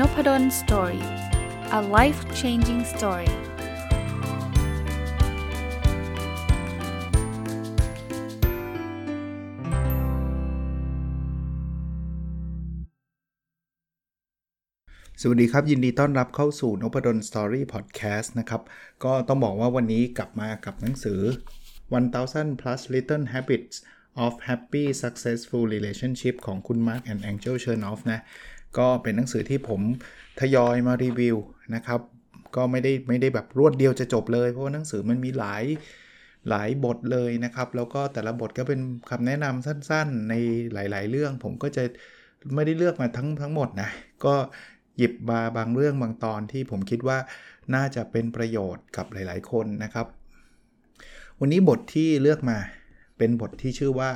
Nopadol's story a life changing story สวัสดีครับ ยินดีต้อนรับเข้าสู่นพดล story พอดแคสต์นะครับ ก็ต้องบอกว่าวันนี้กลับมากับหนังสือ 1000 plus little habits of happy successful relationship ของคุณ Mark and Angel Chernoff นะ ก็เป็นหนังสือที่ผมทยอยมารีวิวนะครับ ก็ไม่ได้ไม่ได้แบบรวดเดียวจะจบเลย เพราะว่าหนังสือมันมีหลายหลายบทเลยนะครับ แล้วก็แต่ละบทก็เป็นคำแนะนำสั้นๆ ในหลาย ๆ เรื่อง ผมก็จะไม่ได้เลือกมาทั้งทั้งหมดนะก็หยิบมาบางเรื่องบางตอนที่ผมคิดว่าน่าจะเป็นประโยชน์กับหลาย ๆ คนนะครับ วันนี้บทที่เลือกมาเป็นบทที่ชื่อว่า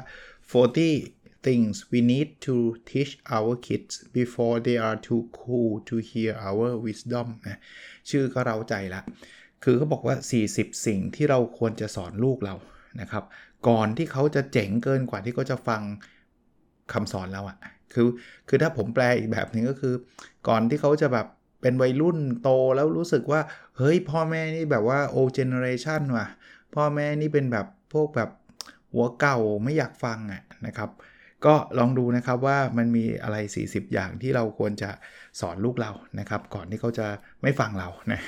40 things we need to teach our kids before they are too cool to hear our wisdom นะชื่อก็เราใจละ คือเขาบอกว่า 40 สิ่งที่เราควรจะสอนลูกเรานะครับ ก่อนที่เขาจะเจ๋งเกินกว่าที่เขาจะฟังคำสอนเราอะคือคือถ้าผมแปลอีกแบบหนึ่งก็คือ ก่อนที่เขาจะแบบเป็นวัยรุ่นโตแล้วรู้สึกว่า เฮ้ย พ่อแม่นี่แบบว่าโอเจเนอเรชันว่ะ พ่อแม่นี่เป็นแบบพวกแบบหัวเก่าไม่อยากฟังอะนะครับ ก็ลองดูนะครับว่ามันมีอะไร 40 อย่างที่เราควรจะสอนลูกเรานะครับ ก่อนที่เขาจะไม่ฟังเรานะ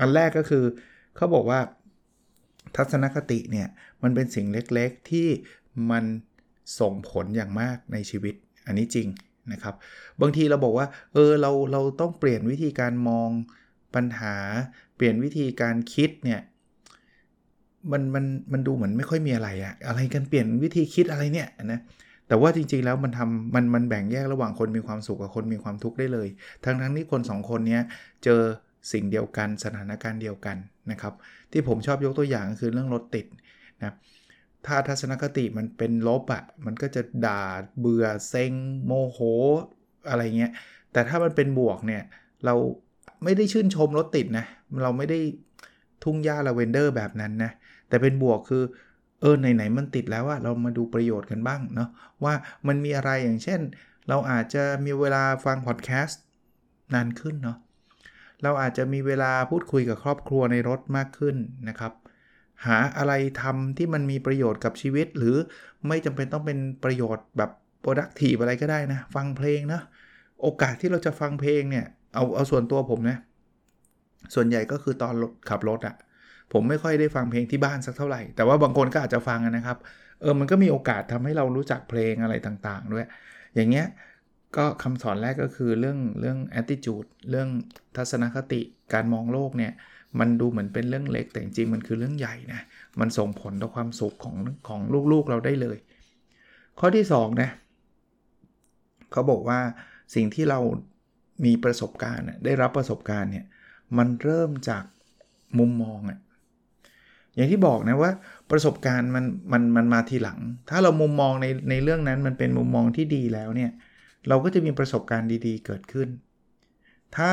อันแรกก็คือเขาบอกว่า ทัศนคติเนี่ยมันเป็นสิ่งเล็กๆที่มันส่งผลอย่างมากในชีวิตอันนี้จริงนะครับ บางทีเราบอกว่า เออเราเราต้องเปลี่ยนวิธีการมองปัญหา เปลี่ยนวิธีการคิดเนี่ยมันมันมันดูเหมือนไม่ค่อยมีอะไรอะอะไรกันเปลี่ยนวิธีคิดอะไรเนี่ยนะ แต่ว่าจริงๆแล้วมันทำมันมันแบ่งแยกระหว่างคนมีความสุขกับคนมีความทุกข์ได้เลย ทั้งทั้งที่คน 2 คนนี้เจอสิ่งเดียวกันสถานการณ์เดียวกันนะครับ ที่ผมชอบยกตัวอย่างก็คือเรื่องรถติดนะถ้าทัศนคติมันเป็นลบอะ่ะมันก็จะด่าเบื่อเซ็งโมโหอะไรเงี้ยแต่ถ้ามันเป็นบวกเนี่ยเราไม่ได้ชื่นชมรถติดนะเราไม่ได้ทุ่งหญ้าลาเวนเดอร์แบบนั้นนะแต่เป็นบวกคือ เออไหนๆมันติดแล้วว่าเรามาดูประโยชน์กันบ้างเนาะว่ามันมีอะไรอย่างเช่น เราอาจจะมีเวลาฟังพอดแคสต์นานขึ้นเนาะเราอาจจะมีเวลาพูดคุยกับครอบครัวในรถมากขึ้นนะครับ หาอะไรทำที่มันมีประโยชน์กับชีวิต หรือไม่จำเป็นต้องเป็นประโยชน์แบบ productive อะไรก็ได้นะ ฟังเพลงนะโอกาสที่เราจะฟังเพลงเนี่ยเอาเอาส่วนตัวผมนะส่วนใหญ่ก็คือตอนขับรถอะ ผมไม่ค่อยได้ฟังเพลงที่บ้านสักเท่าไหร่ แต่ว่าบางคนก็อาจจะฟังนะครับ เออ มันก็มีโอกาสทำให้เรารู้จักเพลงอะไรต่างๆ ด้วย อย่างเงี้ย ก็คำสอนแรกก็คือเรื่องเรื่อง attitude เรื่องทัศนคติ การมองโลกเนี่ย มันดูเหมือนเป็นเรื่องเล็ก แต่จริงมันคือเรื่องใหญ่นะ มันส่งผลต่อความสุขของของลูกๆเราได้เลย ข้อที่2นะ เขาบอกว่าสิ่งที่เรามีประสบการณ์ ได้รับประสบการณ์เนี่ย มันเริ่มจากมุมมองอะ อย่างที่บอกนะว่าประสบการณ์มันมันมันมาทีหลัง ถ้าเรามุมมองในในเรื่องนั้นมันเป็นมุมมองที่ดีแล้วเนี่ยเราก็จะมีประสบการณ์ดีๆ เกิดขึ้น ถ้า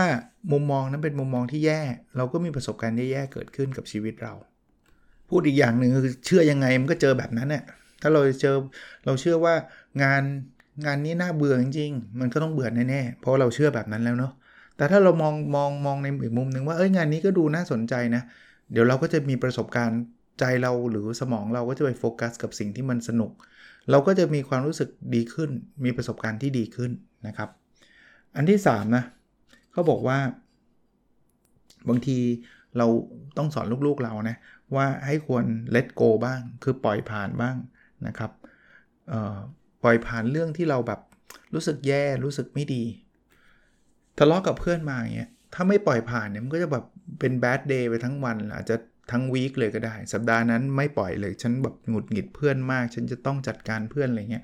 มุมมองนั้นเป็นมุมมองที่แย่ เราก็มีประสบการณ์แย่ๆเกิดขึ้นกับชีวิตเรา พูดอีกอย่างหนึ่งคือเชื่อยังไงมันก็เจอแบบนั้นเนี่ยถ้าเราเจอเราเชื่อว่างานงานนี้น่าเบื่อจริงๆ มันก็ต้องเบื่อแน่ๆ เพราะเราเชื่อแบบนั้นแล้วเนาะ แต่ถ้าเรามองมองมองในอีกมุมหนึ่งว่าเอ้ยงานนี้ก็ดูน่าสนใจนะ เดี๋ยวเราก็จะมีประสบการณ์ใจเราหรือสมองเราก็จะไปโฟกัสกับสิ่งที่มันสนุก เราก็จะมีความรู้สึกดีขึ้น มีประสบการณ์ที่ดีขึ้นนะครับ อันที่3นะเขาบอกว่า บางทีเราต้องสอนลูกๆเรานะว่าให้ควร let go บ้าง คือปล่อยผ่านบ้างนะครับปล่อยผ่านเรื่องที่เราแบบรู้สึกแย่รู้สึกไม่ดี ทะเลาะกับเพื่อนมาอย่างเงี้ย ถ้าไม่ปล่อยผ่านเนี่ยมันก็จะแบบเป็นแบดเดย์ไปทั้งวัน อาจจะทั้งวีคเลยก็ได้ สัปดาห์นั้นไม่ปล่อยเลย ฉันแบบหงุดหงิดเพื่อนมาก ฉันจะต้องจัดการเพื่อนอะไรเงี้ย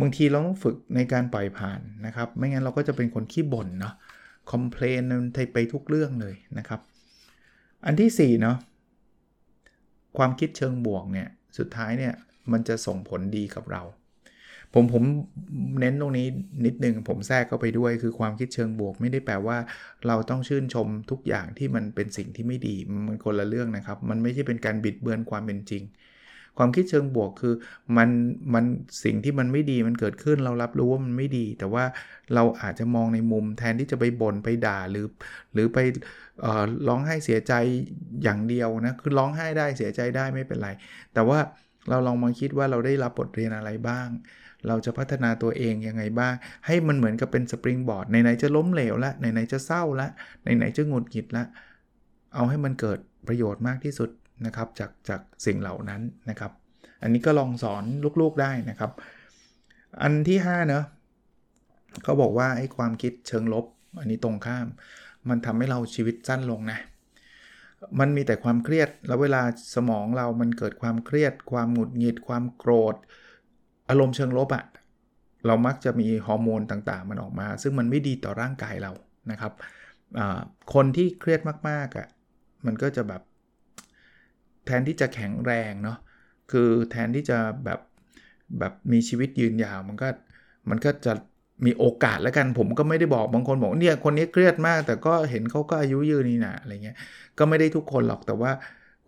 บางทีเราต้องฝึกในการปล่อยผ่านนะครับ ไม่งั้นเราก็จะเป็นคนขี้บ่นเนาะคอมเพลนไปทุกเรื่องเลยนะครับ อันที่4เนาะความคิดเชิงบวกเนี่ยสุดท้ายเนี่ยมันจะส่งผลดีกับเรา ผมผมเน้นตรงนี้นิดนึงผมแทรกเข้าไปด้วย คือความคิดเชิงบวก ไม่ได้แปลว่า เราต้องชื่นชมทุกอย่างที่มันเป็นสิ่งที่ไม่ดีมันคนละเรื่องนะครับ มันไม่ใช่เป็นการบิดเบือนความเป็นจริง ความคิดเชิงบวกคือมันมันสิ่งที่มันไม่ดีมันเกิดขึ้นเรารับรู้ว่ามันไม่ดี แต่ว่าเราอาจจะมองในมุมแทนที่จะไปบ่นไปด่าหรือ หรือไปร้องไห้เสียใจอย่างเดียวนะคือร้องไห้ได้เสียใจได้ไม่เป็นไร แต่ว่าเราลองมาคิดว่าเราได้รับบทเรียนอะไรบ้าง เราจะพัฒนาตัวเองยังไงบ้าง ให้มันเหมือนกับเป็นสปริงบอร์ดไหนๆจะล้มเหลวละไหนๆจะเศร้าละไหนๆจะหงุดหงิดละเอาให้มันเกิดประโยชน์มากที่สุดนะครับจากจากสิ่งเหล่านั้นนะครับ อันนี้ก็ลองสอนลูกๆได้นะครับ อันที่5เนะเขาบอกว่าไอ้ความคิดเชิงลบ อันนี้ตรงข้าม มันทำให้เราชีวิตสั้นลงนะมันมีแต่ความเครียด แล้วเวลาสมองเรามันเกิดความเครียด ความหงุดหงิด ความโกรธ อารมณ์เชิงลบอะ่ะเรามักจะมีฮอร์โมนต่างๆ มันออกมา ซึ่งมันไม่ดีต่อร่างกายเรานะครับคนที่เครียดมากๆอะ่ะมันก็จะแบบแทนที่จะแข็งแรงเนาะคือแทนที่จะแบบแบบมีชีวิตยืนยาวมันก็มันก็จะมีโอกาสแล้วกันผมก็ไม่ได้บอกบางคนบอกเนี่ยคนนี้เครียดมาก แต่ก็เห็นเขาก็อายุยืนนี่นะอะไรเงี้ยก็ไม่ได้ทุกคนหรอกแต่ว่า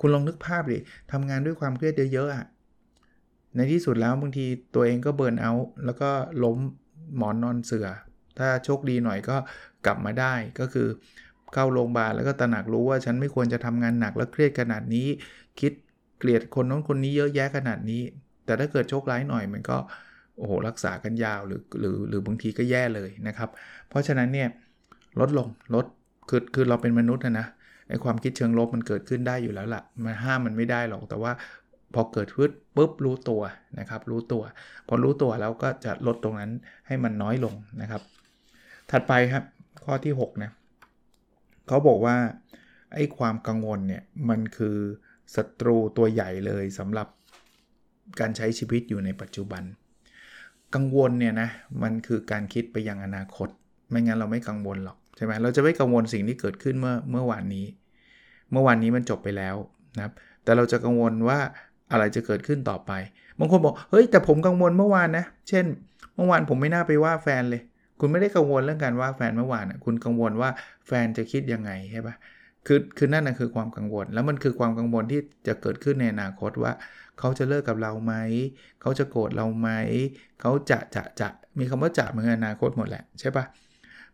คุณลองนึกภาพดิทำงานด้วยความเครียดเยอะๆอะ ในที่สุดแล้วบางทีตัวเองก็เบิร์นเอาท์แล้วก็ล้มหมอนนอนเสือ ถ้าโชคดีหน่อยก็กลับมาได้ก็คือเข้าโรงพยาบาลแล้วก็ตระหนักรู้ว่าฉันไม่ควรจะทำงานหนักแล้วเครียดขนาดนี้ คิดเกลียดคนน้นคนนี้เยอะแยะขนาดนี้ แต่ถ้าเกิดโชคร้ายหน่อยมันก็โอ้โหรักษากันยาวหรือหรือหรือบางทีก็แย่เลยนะครับ เพราะฉะนั้นเนี่ยลดลงลดคือคือเราเป็นมนุษย์นะนะไอความคิดเชิงลบมันเกิดขึ้นได้อยู่แล้วละ่ะมันห้ามมันไม่ได้หรอกแต่ว่า พอเกิดขึ้นปุ๊บรู้ตัวนะครับรู้ตัว พอรู้ตัวแล้วก็จะลดตรงนั้นให้มันน้อยลงนะครับ ถัดไปครับข้อที่6นะเขาบอกว่าไอ้ความกังวลเนี่ยมันคือศัตรูตัวใหญ่เลยสำหรับการใช้ชีวิตอยู่ในปัจจุบัน กังวลเนี่ยนะมันคือการคิดไปยังอนาคต ไม่งั้นเราไม่กังวลหรอกใช่ไหมเราจะไม่กังวลสิ่งที่เกิดขึ้นเมื่อเมื่อวานนี้ เมื่อวานนี้มันจบไปแล้วนะครับแต่เราจะกังวลว่า อะไรจะเกิดขึ้นต่อไป บางคนบอก เฮ้ย แต่ผมกังวลเมื่อวานนะ เช่น เมื่อวานผมไม่น่าไปว่าแฟนเลย คุณไม่ได้กังวลเรื่องการว่าแฟนเมื่อวานคุณกังวลว่าแฟนจะคิดยังไงใช่ปะคือคือนั่นนะคือความกังวล แล้วมันคือความกังวลที่จะเกิดขึ้นในอนาคตว่า เขาจะเลิกกับเราไหม เขาจะโกรธเราไหม เขาจะจะจะมีคำว่าจะเหมือนอนาคตหมดแหละใช่ปะ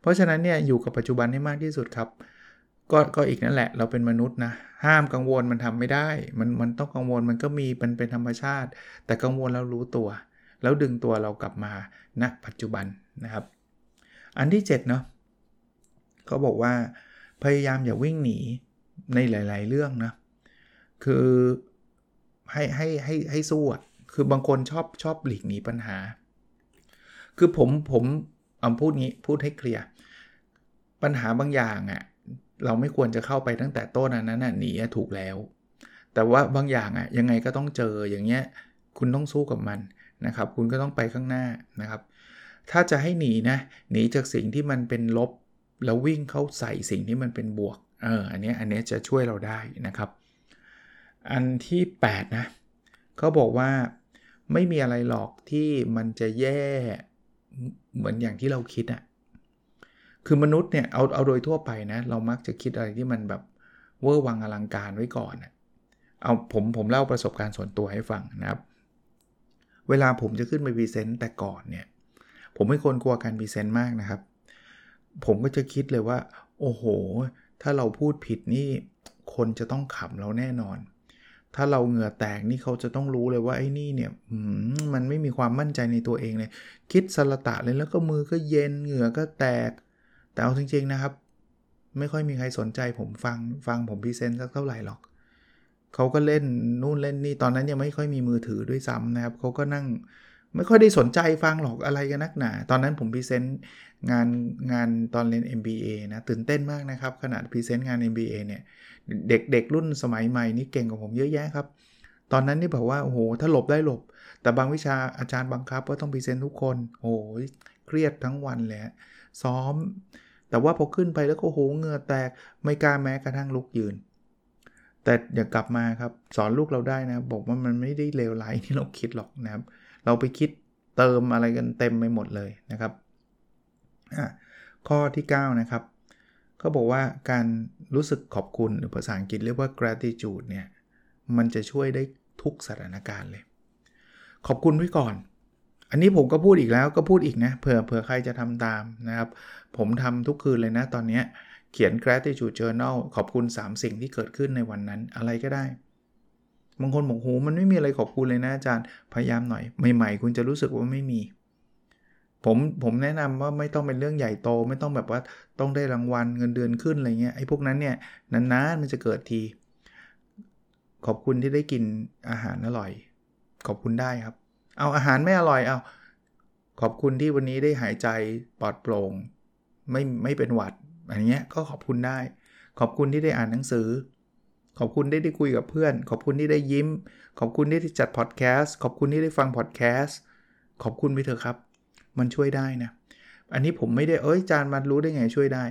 เพราะฉะนั้นเนี่ยอยู่กับปัจจุบันให้มากที่สุดครับ ก็ก็อีกนั่นแหละ เราเป็นมนุษย์นะ ห้ามกังวลมันทำไม่ได้ มันมันต้องกังวลมันก็มีมันเป็นธรรมชาติ แต่กังวลแล้วรู้ตัว แล้วดึงตัวเรากลับมาณนะปัจจุบันนะครับ อันที่7เนาะเขาบอกว่าพยายามอย่าวิ่งหนีในหลาย ๆ เรื่องนะ คือให้ให้ให้ให้สู้อะคือบางคนชอบชอบหลีกหนีปัญหา คือผมผมเอาพูดงี้พูดให้เคลียร์ปัญหาบางอย่างอะ เราไม่ควรจะเข้าไปตั้งแต่ต้นนั้นน่ะหนีถูกแล้ว แต่ว่าบางอย่างอะยังไงก็ต้องเจออย่างเงี้ยคุณต้องสู้กับมันนะครับ คุณก็ต้องไปข้างหน้านะครับ ถ้าจะให้หนีนะหนีจากสิ่งที่มันเป็นลบ แล้ววิ่งเข้าใส่สิ่งที่มันเป็นบวกเอออันนี้อันนี้จะช่วยเราได้นะครับ อันที่ 8 นะเขาบอกว่าไม่มีอะไรหรอกที่มันจะแย่เหมือนอย่างที่เราคิดอะ่ะ คือมนุษย์เนี่ยเอาเอาโดยทั่วไปนะเรามักจะคิดอะไรที่มันแบบเวอร์วังอลังการไว้ก่อนเอาผมผมเล่าประสบการณ์ส่วนตัวให้ฟังนะครับ เวลาผมจะขึ้นไป present แต่ก่อนเนี่ยผมเป็นคนกลัวการ present มากนะครับ ผมก็จะคิดเลยว่า โอ้โห ถ้าเราพูดผิดนี่คนจะต้องขำเราแน่นอน ถ้าเราเหงื่อแตกนี่เขาจะต้องรู้เลยว่าไอ้นี่เนี่ยมันไม่มีความมั่นใจในตัวเองเลย คิดสะระตะเลยแล้วก็มือก็เย็นเหงื่อก็แตก แต่เอาจริง ๆนะครับ ไม่ค่อยมีใครสนใจผมฟังฟังผม present สักเท่าไหร่หรอกเขาก็เล่นนู่นเล่นนี่ตอนนั้นยังไม่ค่อยมีมือถือด้วยซ้ำนะครับเขาก็นั่งไม่ค่อยได้สนใจฟังหรอกอะไรกันนักหนา ตอนนั้นผม present งานงานตอนเรียน MBA นะ ตื่นเต้นมากนะครับ ขนาด present งาน MBA เนี่ย เด็กเด็กรุ่นสมัยใหม่นี่เก่งกว่าผมเยอะแยะครับ ตอนนั้นนี่แบบว่า โอ้โห ถ้าหลบได้หลบ แต่บางวิชาอาจารย์บังคับว่าต้อง present ทุกคน โอ้โห เครียดทั้งวันเลยซ้อม แต่ว่าพอขึ้นไปแล้วก็โหเหงื่อแตกไม่กล้าแม้กระทั่งลุกยืน แต่อย่ากลับมาครับสอนลูกเราได้นะ บอกว่ามันไม่ได้เลวร้ายที่เราคิดหรอกนะครับ เราไปคิดเติมอะไรกันเต็มไปหมดเลยนะครับ ข้อที่ 9 นะครับเขาบอกว่าการรู้สึกขอบคุณหรือภาษาอังกฤษเรียกว่า gratitude เนี่ยมันจะช่วยได้ทุกสถานการณ์เลย ขอบคุณไว้ก่อน อันนี้ผมก็พูดอีกแล้วก็พูดอีกนะเผื่อเผื่อใครจะทำตามนะครับ ผมทำทุกคืนเลยนะตอนนี้เขียน gratitude journal ขอบคุณ 3 สิ่งที่เกิดขึ้นในวันนั้นอะไรก็ได้บางคนบอกโหมันไม่มีอะไรขอบคุณเลยนะอาจารย์พยายามหน่อยใหม่ ๆ คุณจะรู้สึกว่าไม่มี ผมผมแนะนำว่าไม่ต้องเป็นเรื่องใหญ่โต ไม่ต้องแบบว่าต้องได้รางวัลเงินเดือนขึ้นอะไรเงี้ยไอ้พวกนั้นเนี่ยนานๆมันจะเกิดที ขอบคุณที่ได้กินอาหารอร่อย ขอบคุณได้ครับ เอาอาหารไม่อร่อยเอาขอบคุณที่วันนี้ได้หายใจปลอดโปร่งไม่ไม่เป็นหวัดอันเนี้ยก็ขอบคุณได้ ขอบคุณที่ได้อ่านหนังสือ ขอบคุณที่ได้คุยกับเพื่อน ขอบคุณที่ได้ยิ้ม ขอบคุณที่ได้จัดพอดแคสต์ขอบคุณที่ได้ฟังพอดแคสต์ขอบคุณไปเถอะครับ มันช่วยได้นะอันนี้ผมไม่ได้เอ้ยจานมันรู้ได้ไงช่วยได้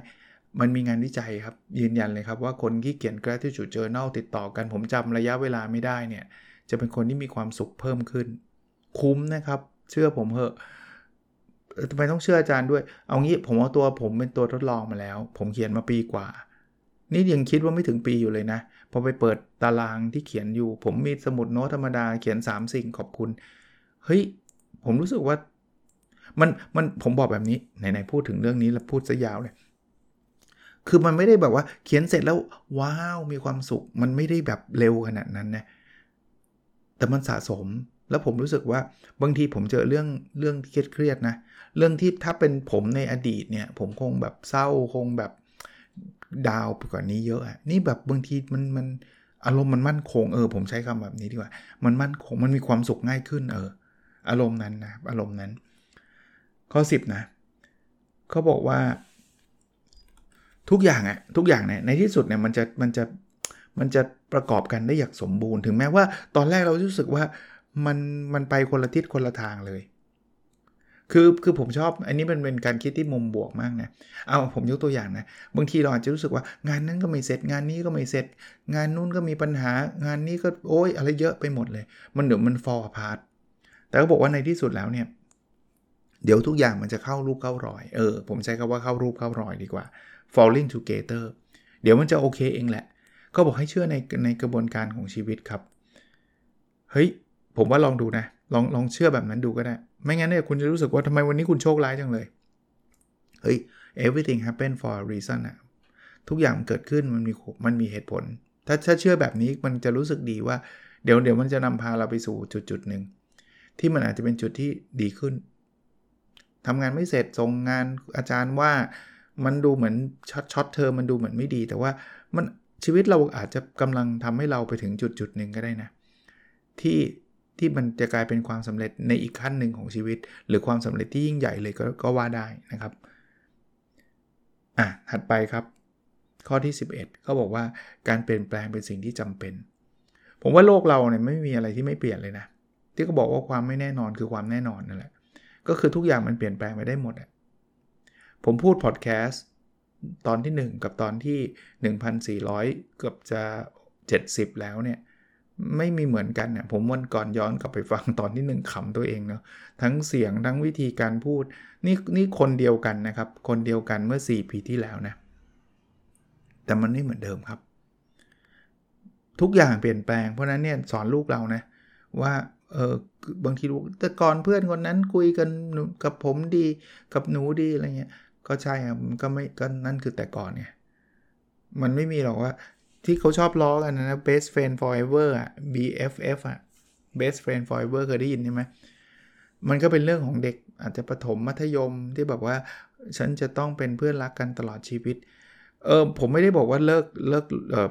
มันมีงานวิจัยครับ ยืนยันเลยครับว่าคนที่เขียน gratitude journal ติดต่อกันผมจำระยะเวลาไม่ได้เนี่ยจะเป็นคนที่มีความสุขเพิ่มขึ้น คุ้มนะครับ เชื่อผมเถอะทำไมต้องเชื่ออาจารย์ด้วย เอางี้ผมเอาตัวผมเป็นตัวทดลองมาแล้ว ผมเขียนมาปีกว่า นี่ยังคิดว่าไม่ถึงปีอยู่เลยนะ พอไปเปิดตารางที่เขียนอยู่ ผมมีสมุดโน้ตธรรมดาเขียน 3 สิ่งขอบคุณ เฮ้ย ผมรู้สึกว่า มันมันผมบอกแบบนี้ ไหนๆพูดถึงเรื่องนี้แล้วพูดซะยาวเลย คือมันไม่ได้แบบว่าเขียนเสร็จแล้วว้าวมีความสุข มันไม่ได้แบบเร็วขนาดนั้นนะ แต่มันสะสม แล้วผมรู้สึกว่าบางทีผมเจอเรื่องเรื่องเครียดๆนะ เรื่องที่ถ้าเป็นผมในอดีตเนี่ย ผมคงแบบเศร้าคงแบบดาวกว่านี้เยอะอะนี่แบบบางทีมันมันอารมณ์มันมั่นคงเออผมใช้คำแบบนี้ดีกว่า มันมั่นคงมันมีความสุขง่ายขึ้นเออ อารมณ์นั้นนะอารมณ์นั้น ข้อ 10 นะเขาบอกว่า ทุกอย่างอะทุกอย่างเนี่ยในที่สุดเนี่ยมันจะมันจะมันจะประกอบกันได้อย่างสมบูรณ์ ถึงแม้ว่าตอนแรกเรารู้สึกว่า มันมันไปคนละทิศคนละทางเลย คือคือผมชอบอันนี้มันเป็นการคิดที่มุมบวกมากนะ เอาผมยกตัวอย่างนะ บางทีเราอาจจะรู้สึกว่างานนั้นก็ไม่เสร็จงานนี้ก็ไม่เสร็จ งานนู้นก็มีปัญหางานนี้ก็โอ้ยอะไรเยอะไปหมดเลย มันเดี๋ยวมันฟอร์พาร์ตแต่ก็บอกว่าในที่สุดแล้วเนี่ยเดี๋ยวทุกอย่างมันจะเข้ารูปเข้ารอย เออ ผมใช้คำว่าเข้ารูปเข้ารอยดีกว่า falling together เดี๋ยวมันจะโอเคเองแหละ ก็บอกให้เชื่อในในกระบวนการของชีวิตครับ เฮ้ย ผมว่าลองดูนะ ลองลองเชื่อแบบนั้นดูก็ได้ ไม่งั้นเนี่ยคุณจะรู้สึกว่าทำไมวันนี้คุณโชคร้ายจังเลย เฮ้ย everything happen for a reason อะทุกอย่างเกิดขึ้นมันมีมันมีเหตุผล ถ้าถ้าเชื่อแบบนี้มันจะรู้สึกดีว่า เดี๋ยวเดี๋ยวมันจะนำพาเราไปสู่จุดจุดหนึ่งที่มันอาจจะเป็นจุดที่ดีขึ้นทำงานไม่เสร็จส่งงานอาจารย์ว่ามันดูเหมือนช็อตช็อตเธอมันดูเหมือนไม่ดี แต่ว่ามันชีวิตเราอาจจะกำลังทำให้เราไปถึงจุดจุดหนึ่งก็ได้นะ ที่ ที่มันจะกลายเป็นความสำเร็จในอีกขั้นหนึ่งของชีวิต หรือความสำเร็จที่ยิ่งใหญ่เลยก็ก็ว่าได้นะครับอะถัดไปครับ ข้อที่ 11เขาบอกว่าการเปลี่ยนแปลงเป็นสิ่งที่จำเป็น ผมว่าโลกเราเนี่ยไม่มีอะไรที่ไม่เปลี่ยนเลยนะที่เขาบอกว่าความไม่แน่นอนคือความแน่นอนนั่นแหละก็คือทุกอย่างมันเปลี่ยนแปลงไปได้หมดอะผมพูดพอดแคสต์ตอนที่ 1 กับตอนที่ 1,400 เกือบจะ 70 แล้วเนี่ย ไม่มีเหมือนกันเนี่ยผมวันก่อนย้อนกลับไปฟังตอนที่1ขำตัวเองเนาะทั้งเสียงทั้งวิธีการพูดนี่นี่คนเดียวกันนะครับ คนเดียวกันเมื่อ 4 ปีที่แล้วนะแต่มันไม่เหมือนเดิมครับ ทุกอย่างเปลี่ยนแปลงเพราะนั้นเนี่ยสอนลูกเรานะว่าเออบางทีลูกแต่ก่อนเพื่อนคนนั้นคุยกันกับผมดีกับหนูดีอะไรเงี้ยก็ใช่ครับก็ไม่ก็นั่นคือแต่ก่อนเนี่ยมันไม่มีหรอกว่า ที่เขาชอบล้อกันนะ best friend forever อะ BFF อะ best friend forever เคยได้ยินใช่ไหมมันก็เป็นเรื่องของเด็กอาจจะประถมมัธยมที่แบบว่า ฉันจะต้องเป็นเพื่อนรักกันตลอดชีวิต เออผมไม่ได้บอกว่าเลิกเลิกเออ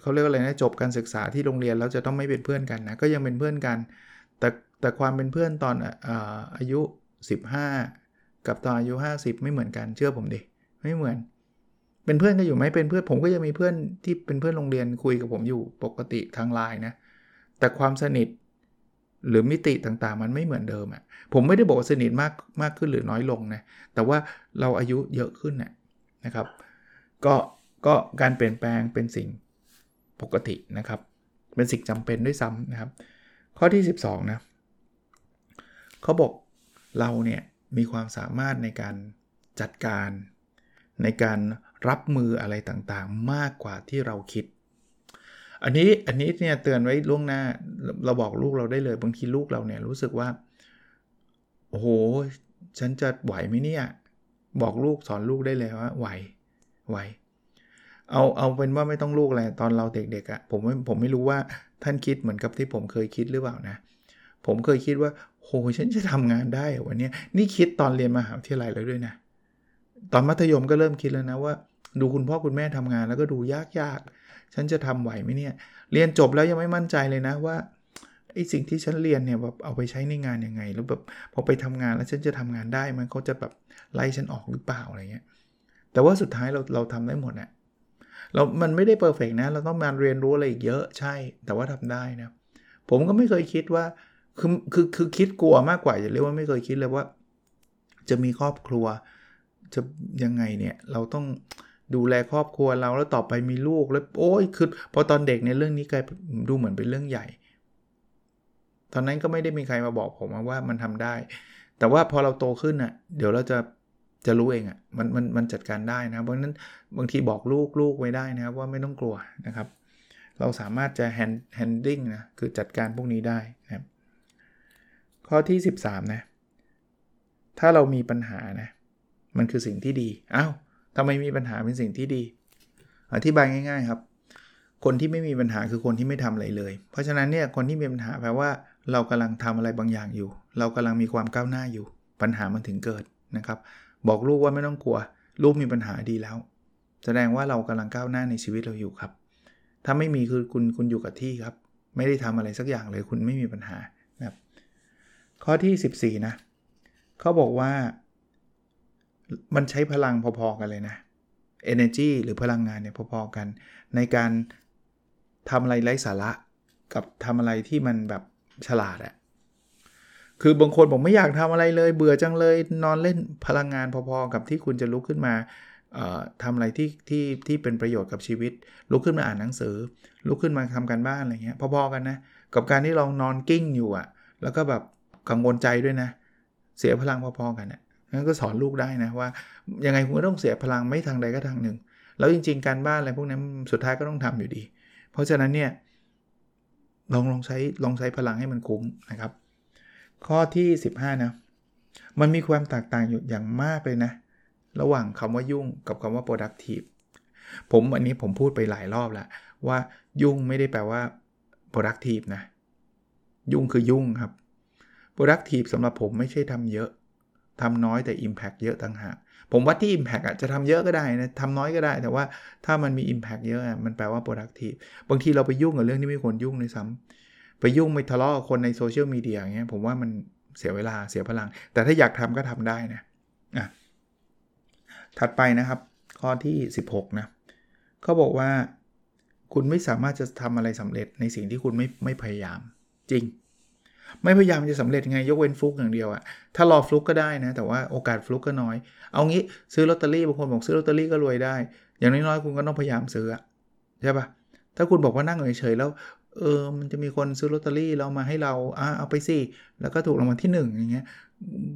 เขาเรียกอะไรนะจบการศึกษาที่โรงเรียนแล้วจะต้องไม่เป็นเพื่อนกันนะก็ยังเป็นเพื่อนกัน แต่แต่ความเป็นเพื่อนตอนอายุ 15 กับตอนอายุ 50 ไม่เหมือนกันเชื่อผมดิไม่เหมือน เป็นเพื่อนกันอยู่ไหมเป็นเพื่อนผมก็ยังมีเพื่อนที่เป็นเพื่อนโรงเรียนคุยกับผมอยู่ปกติทางไลน์นะ แต่ความสนิทหรือมิติต่างๆ มันไม่เหมือนเดิมอะ่ะผมไม่ได้บอกสนิทมากมากขึ้นหรือน้อยลงนะ แต่ว่าเราอายุเยอะขึ้นนะนะครับ ก็ก็การเปลี่ยนแปลงเป็นสิ่งปกตินะครับ เป็นสิ่งจำเป็นด้วยซ้ำนะครับ ข้อที่ 12นะเขาบอกเราเนี่ยมีความสามารถในการจัดการในการ รับมืออะไรต่างๆ มากกว่าที่เราคิด อันนี้อันนี้เนี่ยเตือนไว้ล่วงหน้าเราบอกลูกเราได้เลยบางทีลูกเราเนี่ยรู้สึกว่าโอ้โหฉันจะไหวไหมเนี่ย บอกลูกสอนลูกได้เลยว่าไหวไหวเอาเอาเป็นว่าไม่ต้องลูกอะไรตอนเราเด็กๆอะ่ะผมผมไม่รู้ว่าท่านคิดเหมือนกับที่ผมเคยคิดหรือเปล่านะ ผมเคยคิดว่าโหฉันจะทำงานได้วันนี้นี่คิดตอนเรียนมหาวิทยาลัยแล้วด้วยนะ ตอนมัธยมก็เริ่มคิดแล้วนะว่า ดูคุณพ่อคุณแม่ทำงานแล้วก็ดูยากๆ ฉันจะทำไหวไหมเนี่ย เรียนจบแล้วยังไม่มั่นใจเลยนะว่าไอ้สิ่งที่ฉันเรียนเนี่ยแบบเอาไปใช้ในงานยังไง แล้วแบบพอไปทำงานแล้วฉันจะทำงานได้มันเขาจะแบบไล่ฉันออกหรือเปล่าอะไรเงี้ย แต่ว่าสุดท้ายเราเราทำได้หมดอะเรา มันไม่ได้เพอร์เฟกนะ เราต้องมาเรียนรู้อะไรอีกเยอะใช่ แต่ว่าทำได้นะ ผมก็ไม่เคยคิดว่า คือคือคือคิดกลัวมากกว่าจะเรียกว่าไม่เคยคิดเลยว่า จะมีครอบครัวจะยังไงเนี่ย เราต้อง ดูแลครอบครัวเราแล้วต่อไปมีลูกแล้วโอ้ยคือพอตอนเด็กในเรื่องนี้กลายดูเหมือนเป็นเรื่องใหญ่ ตอนนั้นก็ไม่ได้มีใครมาบอกผมว่ามันทำได้ แต่ว่าพอเราโตขึ้นอะ เดี๋ยวเราจะจะรู้เองอะ่ะมันมันมันจัดการได้นะเพราะนั้นบางทีบอกลูกลูกไว้ได้นะครับว่าไม่ต้องกลัวนะครับ เราสามารถจะ hand handling นะคือจัดการพวกนี้ได้นะครับ ข้อที่ 13 นะ ถ้าเรามีปัญหานะ มันคือสิ่งที่ดีอา้าว ทำไมมีปัญหาเป็นสิ่งที่ดี อธิบายง่าย ๆ ครับ คนที่ไม่มีปัญหาคือคนที่ไม่ทำอะไรเลย เพราะฉะนั้นเนี่ยคนที่มีปัญหาแปลว่า เรากำลังทำอะไรบางอย่างอยู่ เรากำลังมีความก้าวหน้าอยู่ ปัญหามันถึงเกิดนะครับ บอกลูกว่าไม่ต้องกลัว ลูกมีปัญหาดีแล้ว แสดงว่าเรากำลังก้าวหน้าในชีวิตเราอยู่ครับ ถ้าไม่มีคือคุณคุณอยู่กับที่ครับ ไม่ได้ทำอะไรสักอย่างเลย คุณไม่มีปัญหานะครับข้อที่ 14นะเขาบอกว่า มันใช้พลังพอๆกันเลยนะ energy หรือพลังงานเนี่ยพอๆกัน ในการทำอะไรไร้สาระกับทำอะไรที่มันแบบฉลาดอะคือบางคนผมไม่อยากทำอะไรเลย เบื่อจังเลยนอนเล่นพลังงานพอๆกับที่คุณจะลุกขึ้นมาทำอะไรที่ที่ที่เป็นประโยชน์กับชีวิต ลุกขึ้นมาอ่านหนังสือ ลุกขึ้นมาทำการบ้านอะไรเงี้ยพอๆกันนะกับการที่เรานอนกิ้งอยู่อะ่ะแล้วก็แบบกังวลใจด้วยนะ เสียพลังพอๆกันนะงั้ นก็สอนลูกได้นะว่ายังไงคุณก็ต้องเสียพลังไม่ทางใดก็ทางหนึ่ง แล้วจริง ๆ การบ้านอะไรพวกนั้นสุดท้ายก็ต้องทำอยู่ดี เพราะฉะนั้นเนี่ยลองลองใช้ลองใช้พลังให้มันคุ้มนะครับ ข้อที่ 15นะมันมีความแตกต่างอยู่อย่างมากเลยนะ ระหว่างคำว่ายุ่งกับคำว่า productive ผมอันนี้ผมพูดไปหลายรอบแล้วว่ายุ่งไม่ได้แปลว่า productive นะ ยุ่งคือยุ่งครับ productive สำหรับผมไม่ใช่ทำเยอะ ทำน้อยแต่ impact เยอะต่างหากผมว่าที่ impact อะจะทำเยอะก็ได้นะทำน้อยก็ได้ แต่ว่าถ้ามันมี impact เยอะอะมันแปลว่า productive บางทีเราไปยุ่งกับเรื่องที่ไม่ควรยุ่งเลยซ้ำไปยุ่งไปทะเลาะกับคนในโซเชียลมีเดียอย่างเงี้ยผมว่ามันเสียเวลาเสียพลัง แต่ถ้าอยากทำก็ทำได้นะอะถัดไปนะครับ ข้อที่ 16 นะเขาบอกว่า คุณไม่สามารถจะทำอะไรสำเร็จในสิ่งที่คุณไม่ไม่พยายาม จริง ไม่พยายามจะสำเร็จไงยกเว้นฟลุกอย่างเดียวอะถ้ารอฟลุกก็ได้นะ แต่ว่าโอกาสฟลุกก็น้อย เอางี้ซื้อลอตเตอรี่บางคนบอกซื้อลอตเตอรี่ก็รวยได้ อย่างน้อยๆคุณก็ต้องพยายามซื้อใช่ปะถ้าคุณบอกว่านั่งเฉยๆแล้วเออมันจะมีคนซื้อลอตเตอรี่เรามาให้เราอ่าเอาไปสิแล้วก็ถูกรางวัลที่1อย่างเงี้ย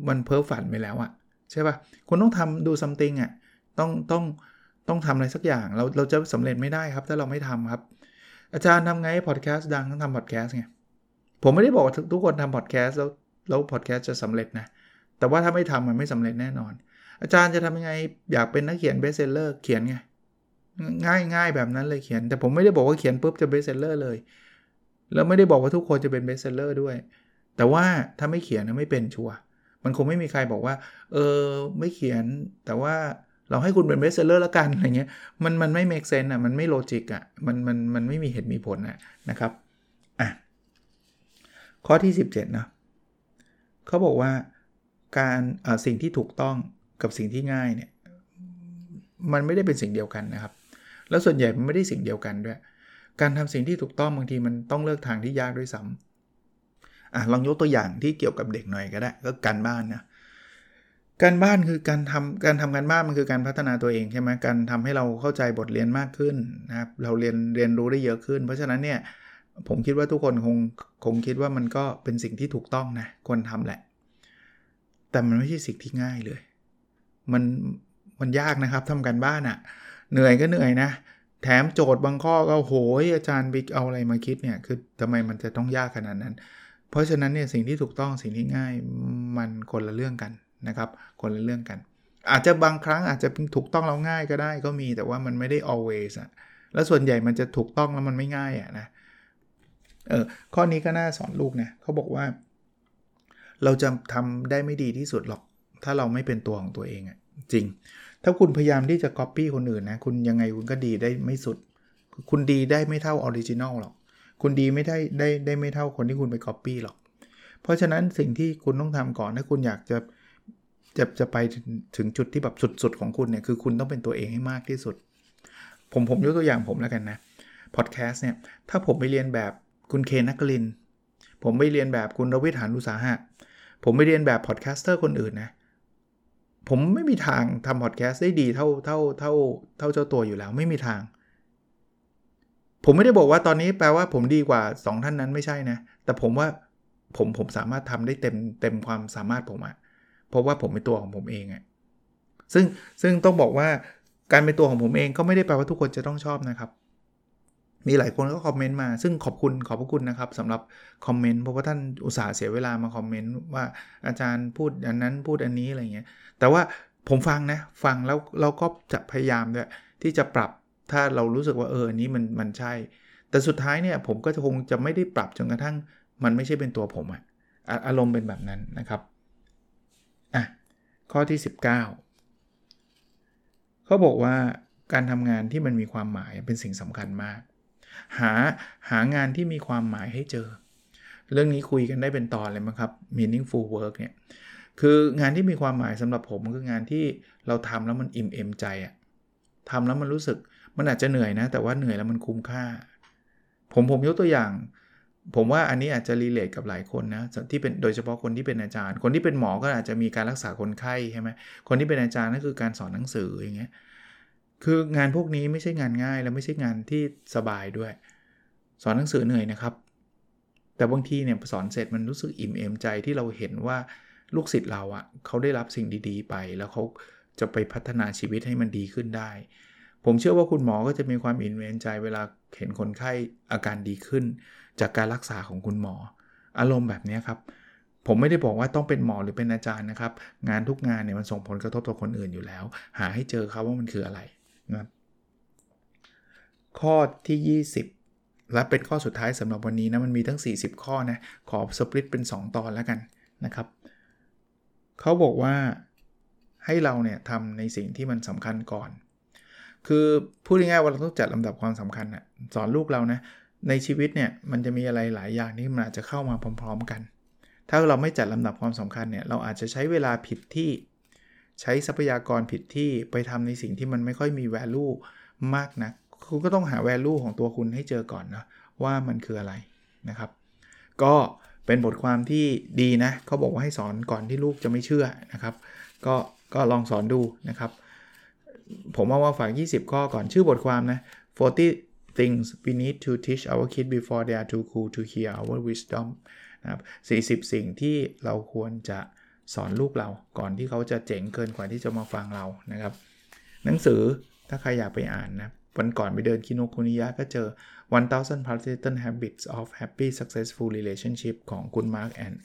มันเพ้อฝันไปแล้วอะใช่ปะ่ะคุณต้องทำ do something อะต้องต้องต้องทำอะไรสักอย่างเราเราจะสำเร็จไม่ได้ครับ ถ้าเราไม่ทำครับ อาจารย์ทำไงพอดแคสต์ดังต้องทำพอดแคสต์ไง ผมไม่ได้บอกว่าทุกคนทำพอดแคสต์แล้วแล้วพอดแคสต์จะสำเร็จนะ แต่ว่าถ้าไม่ทำมันไม่สำเร็จแน่นอน อาจารย์จะทำยังไงอยากเป็นนักเขียน best seller เขียนไงง่ายง่ายแบบนั้นเลยเขียน แต่ผมไม่ได้บอกว่าเขียนปุ๊บจะ best seller เลย แล้วไม่ได้บอกว่าทุกคนจะเป็น best seller ด้วย แต่ว่าถ้าไม่เขียนไม่เป็นชัวร์มันคงไม่มีใครบอกว่า เออไม่เขียนแต่ว่าเราให้คุณเป็น best seller แล้วกันอะไรเงี้ยมันมันไม่ make sense อะมันไม่ logic อะมันมันมันไม่มีเหตุมีผลอะนะครับ ข้อที่ 17นะเขาบอกว่าการสิ่งที่ถูกต้องกับสิ่งที่ง่ายเนี่ยมันไม่ได้เป็นสิ่งเดียวกันนะครับ แล้วส่วนใหญ่มันไม่ได้สิ่งเดียวกันด้วย การทำสิ่งที่ถูกต้องบางทีมันต้องเลือกทางที่ยากด้วยซ้ำอะลองยกตัวอย่างที่เกี่ยวกับเด็กหน่อยก็ได้ ก็การบ้านนะการบ้านคือการทำการทำการบ้านมันคือการพัฒนาตัวเองใช่ไหมการทำให้เราเข้าใจบทเรียนมากขึ้นนะครับเราเรียนเรียนรู้ได้เยอะขึ้น เพราะฉะนั้นเนี่ย ผมคิดว่าทุกคนคงคงคิดว่ามันก็เป็นสิ่งที่ถูกต้องนะควรทำแหละ แต่มันไม่ใช่สิ่งที่ง่ายเลย มันมันยากนะครับทำการบ้านอะ่ะ เหนื่อยก็เหนื่อยนะ แถมโจทย์บางข้อก็โหยอาจารย์บิ๊กเอาอะไรมาคิดเนี่ย คือทำไมมันจะต้องยากขนาดนั้น เพราะฉะนั้นเนี่ยสิ่งที่ถูกต้องสิ่งที่ง่ายมันคนละเรื่องกันนะครับ คนละเรื่องกัน อาจจะบางครั้งอาจจะถูกต้องเราง่ายก็ได้ก็มีแต่ว่ามันไม่ได้ always อะแล้วส่วนใหญ่มันจะถูกต้องแล้วมันไม่ง่ายอะนะเออข้อนี้ก็น่าสอนลูกนะเขาบอกว่า เราจะทำได้ไม่ดีที่สุดหรอก ถ้าเราไม่เป็นตัวของตัวเองอะจริง ถ้าคุณพยายามที่จะ copy คนอื่นนะคุณยังไงคุณก็ดีได้ไม่สุด คุณดีได้ไม่เท่า original หรอก คุณดีไม่ได้ได้ได้ไม่เท่าคนที่คุณไป copy หรอก เพราะฉะนั้นสิ่งที่คุณต้องทำก่อนถ้าคุณอยากจะจะจะไปถึงจุดที่แบบสุด ๆ ของคุณเนี่ยคือคุณต้องเป็นตัวเองให้มากที่สุด ผมผมยกตัวอย่างผมแล้วกันนะพอดแคสต์เนี่ยถ้าผมไปเรียนแบบ คุณเคนนครินทร์ ผมไปเรียนแบบคุณรวิศ หาญอุตสาหะ ผมไปเรียนแบบ podcaster คนอื่นนะ ผมไม่มีทางทำพอดแคสต์ได้ดีเท่าเท่าเท่าเท่าเจ้าตัวอยู่แล้วไม่มีทาง ผมไม่ได้บอกว่าตอนนี้แปลว่าผมดีกว่า 2 ท่านนั้นไม่ใช่นะ แต่ผมว่าผมผมสามารถทำได้เต็มเต็มความสามารถผมอะเพราะว่าผมเป็นตัวของผมเองอะซึ่งซึ่งต้องบอกว่าการเป็นตัวของผมเองก็ไม่ได้แปลว่าทุกคนจะต้องชอบนะครับ มีหลายคนก็คอมเมนต์มา ซึ่งขอบคุณขอบพระคุณนะครับสำหรับคอมเมนต์เพราะว่าท่านอุตส่าห์เสียเวลามาคอมเมนต์ว่าอาจารย์พูดอันนั้นพูดอันนี้อะไรเงี้ยแต่ว่าผมฟังนะฟังแล้วเราก็จะพยายามด้วยที่จะปรับถ้าเรารู้สึกว่าเอออันนี้มันมันใช่ แต่สุดท้ายเนี่ยผมก็คงจะไม่ได้ปรับจนกระทั่ง มันไม่ใช่เป็นตัวผมอะอารมณ์เป็นแบบนั้นนะครับอะข้อที่ 19เขาบอกว่าการทำงานที่มันมีความหมายเป็นสิ่งสำคัญมาก หาหางานที่มีความหมายให้เจอ เรื่องนี้คุยกันได้เป็นตอนเลยมั้งครับ meaningful work เนี่ยคืองานที่มีความหมายสำหรับผมคืองานที่เราทำแล้วมันอิ่มเอมใจอะทำแล้วมันรู้สึกมันอาจจะเหนื่อยนะ แต่ว่าเหนื่อยแล้วมันคุ้มค่า ผมผมยกตัวอย่าง ผมว่าอันนี้อาจจะรีเลทกับหลายคนนะที่เป็นโดยเฉพาะคนที่เป็นอาจารย์ คนที่เป็นหมอก็อาจจะมีการรักษาคนไข้ใช่ไหมคนที่เป็นอาจารย์นั่นคือการสอนหนังสืออย่างเงี้ย คืองานพวกนี้ไม่ใช่งานง่ายและไม่ใช่งานที่สบายด้วย สอนหนังสือเหนื่อยนะครับ แต่บางทีเนี่ยสอนเสร็จมันรู้สึกอิ่มเอมใจที่เราเห็นว่าลูกศิษย์เราอะ่ะเขาได้รับสิ่งดีๆ ไป แล้วเขาจะไปพัฒนาชีวิตให้มันดีขึ้นได้ ผมเชื่อว่าคุณหมอก็จะมีความอิ่มเอมใจเวลาเห็นคนไข้อาการดีขึ้น จากการรักษาของคุณหมอ อารมณ์แบบนี้ครับ ผมไม่ได้บอกว่าต้องเป็นหมอหรือเป็นอาจารย์นะครับ งานทุกงานเนี่ยมันส่งผลกระทบต่อคนอื่นอยู่แล้ว หาให้เจอครับว่ามันคืออะไร นะข้อที่ 20 และเป็นข้อสุดท้ายสำหรับวันนี้นะ มันมีทั้ง 40 ข้อนะ ขอสปริตเป็น 2 ตอนแล้วกันนะครับ เขาบอกว่าให้เราเนี่ยทำในสิ่งที่มันสำคัญก่อน คือพูดง่ายๆว่าเราต้องจัดลำดับความสำคัญนะสอนลูกเรานะ ในชีวิตเนี่ยมันจะมีอะไรหลายอย่างที่มันอาจจะเข้ามาพร้อม ๆ กัน ถ้าเราไม่จัดลำดับความสำคัญเนี่ยเราอาจจะใช้เวลาผิดที่ ใช้ทรัพยากรผิดที่ไปทำในสิ่งที่มันไม่ค่อยมี value มากนะคุณก็ต้องหา value ของตัวคุณให้เจอก่อนนะว่ามันคืออะไรนะครับ ก็เป็นบทความที่ดีนะเขาบอกว่าให้สอนก่อนที่ลูกจะไม่เชื่อนะครับ ก็ก็ลองสอนดูนะครับ ผมว่าว่าฝาก 20 ข้อก่อนชื่อบทความนะ40 things we need to teach our kids before they are too cool to hear our wisdom นะครับ40 สิ่งที่เราควรจะ สอนลูกเราก่อนที่เขาจะเจ๋งเกินกว่าที่จะมาฟังเรานะครับ หนังสือถ้าใครอยากไปอ่านนะวันก่อนไปเดินคิโนคุนิยะก็เจอ 1000 Partisan Habits of Happy Successful Relationship ของคุณ Mark and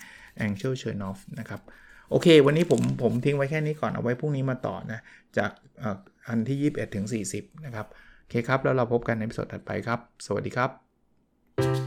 Angel Chernoff นะครับ โอเค วันนี้ผมผมทิ้งไว้แค่นี้ก่อนเอาไว้พรุ่งนี้มาต่อนะ จากอันที่ 21 ถึง 40 นะครับ โอเคครับ แล้วเราพบกันในสดถัดไปครับ สวัสดีครับ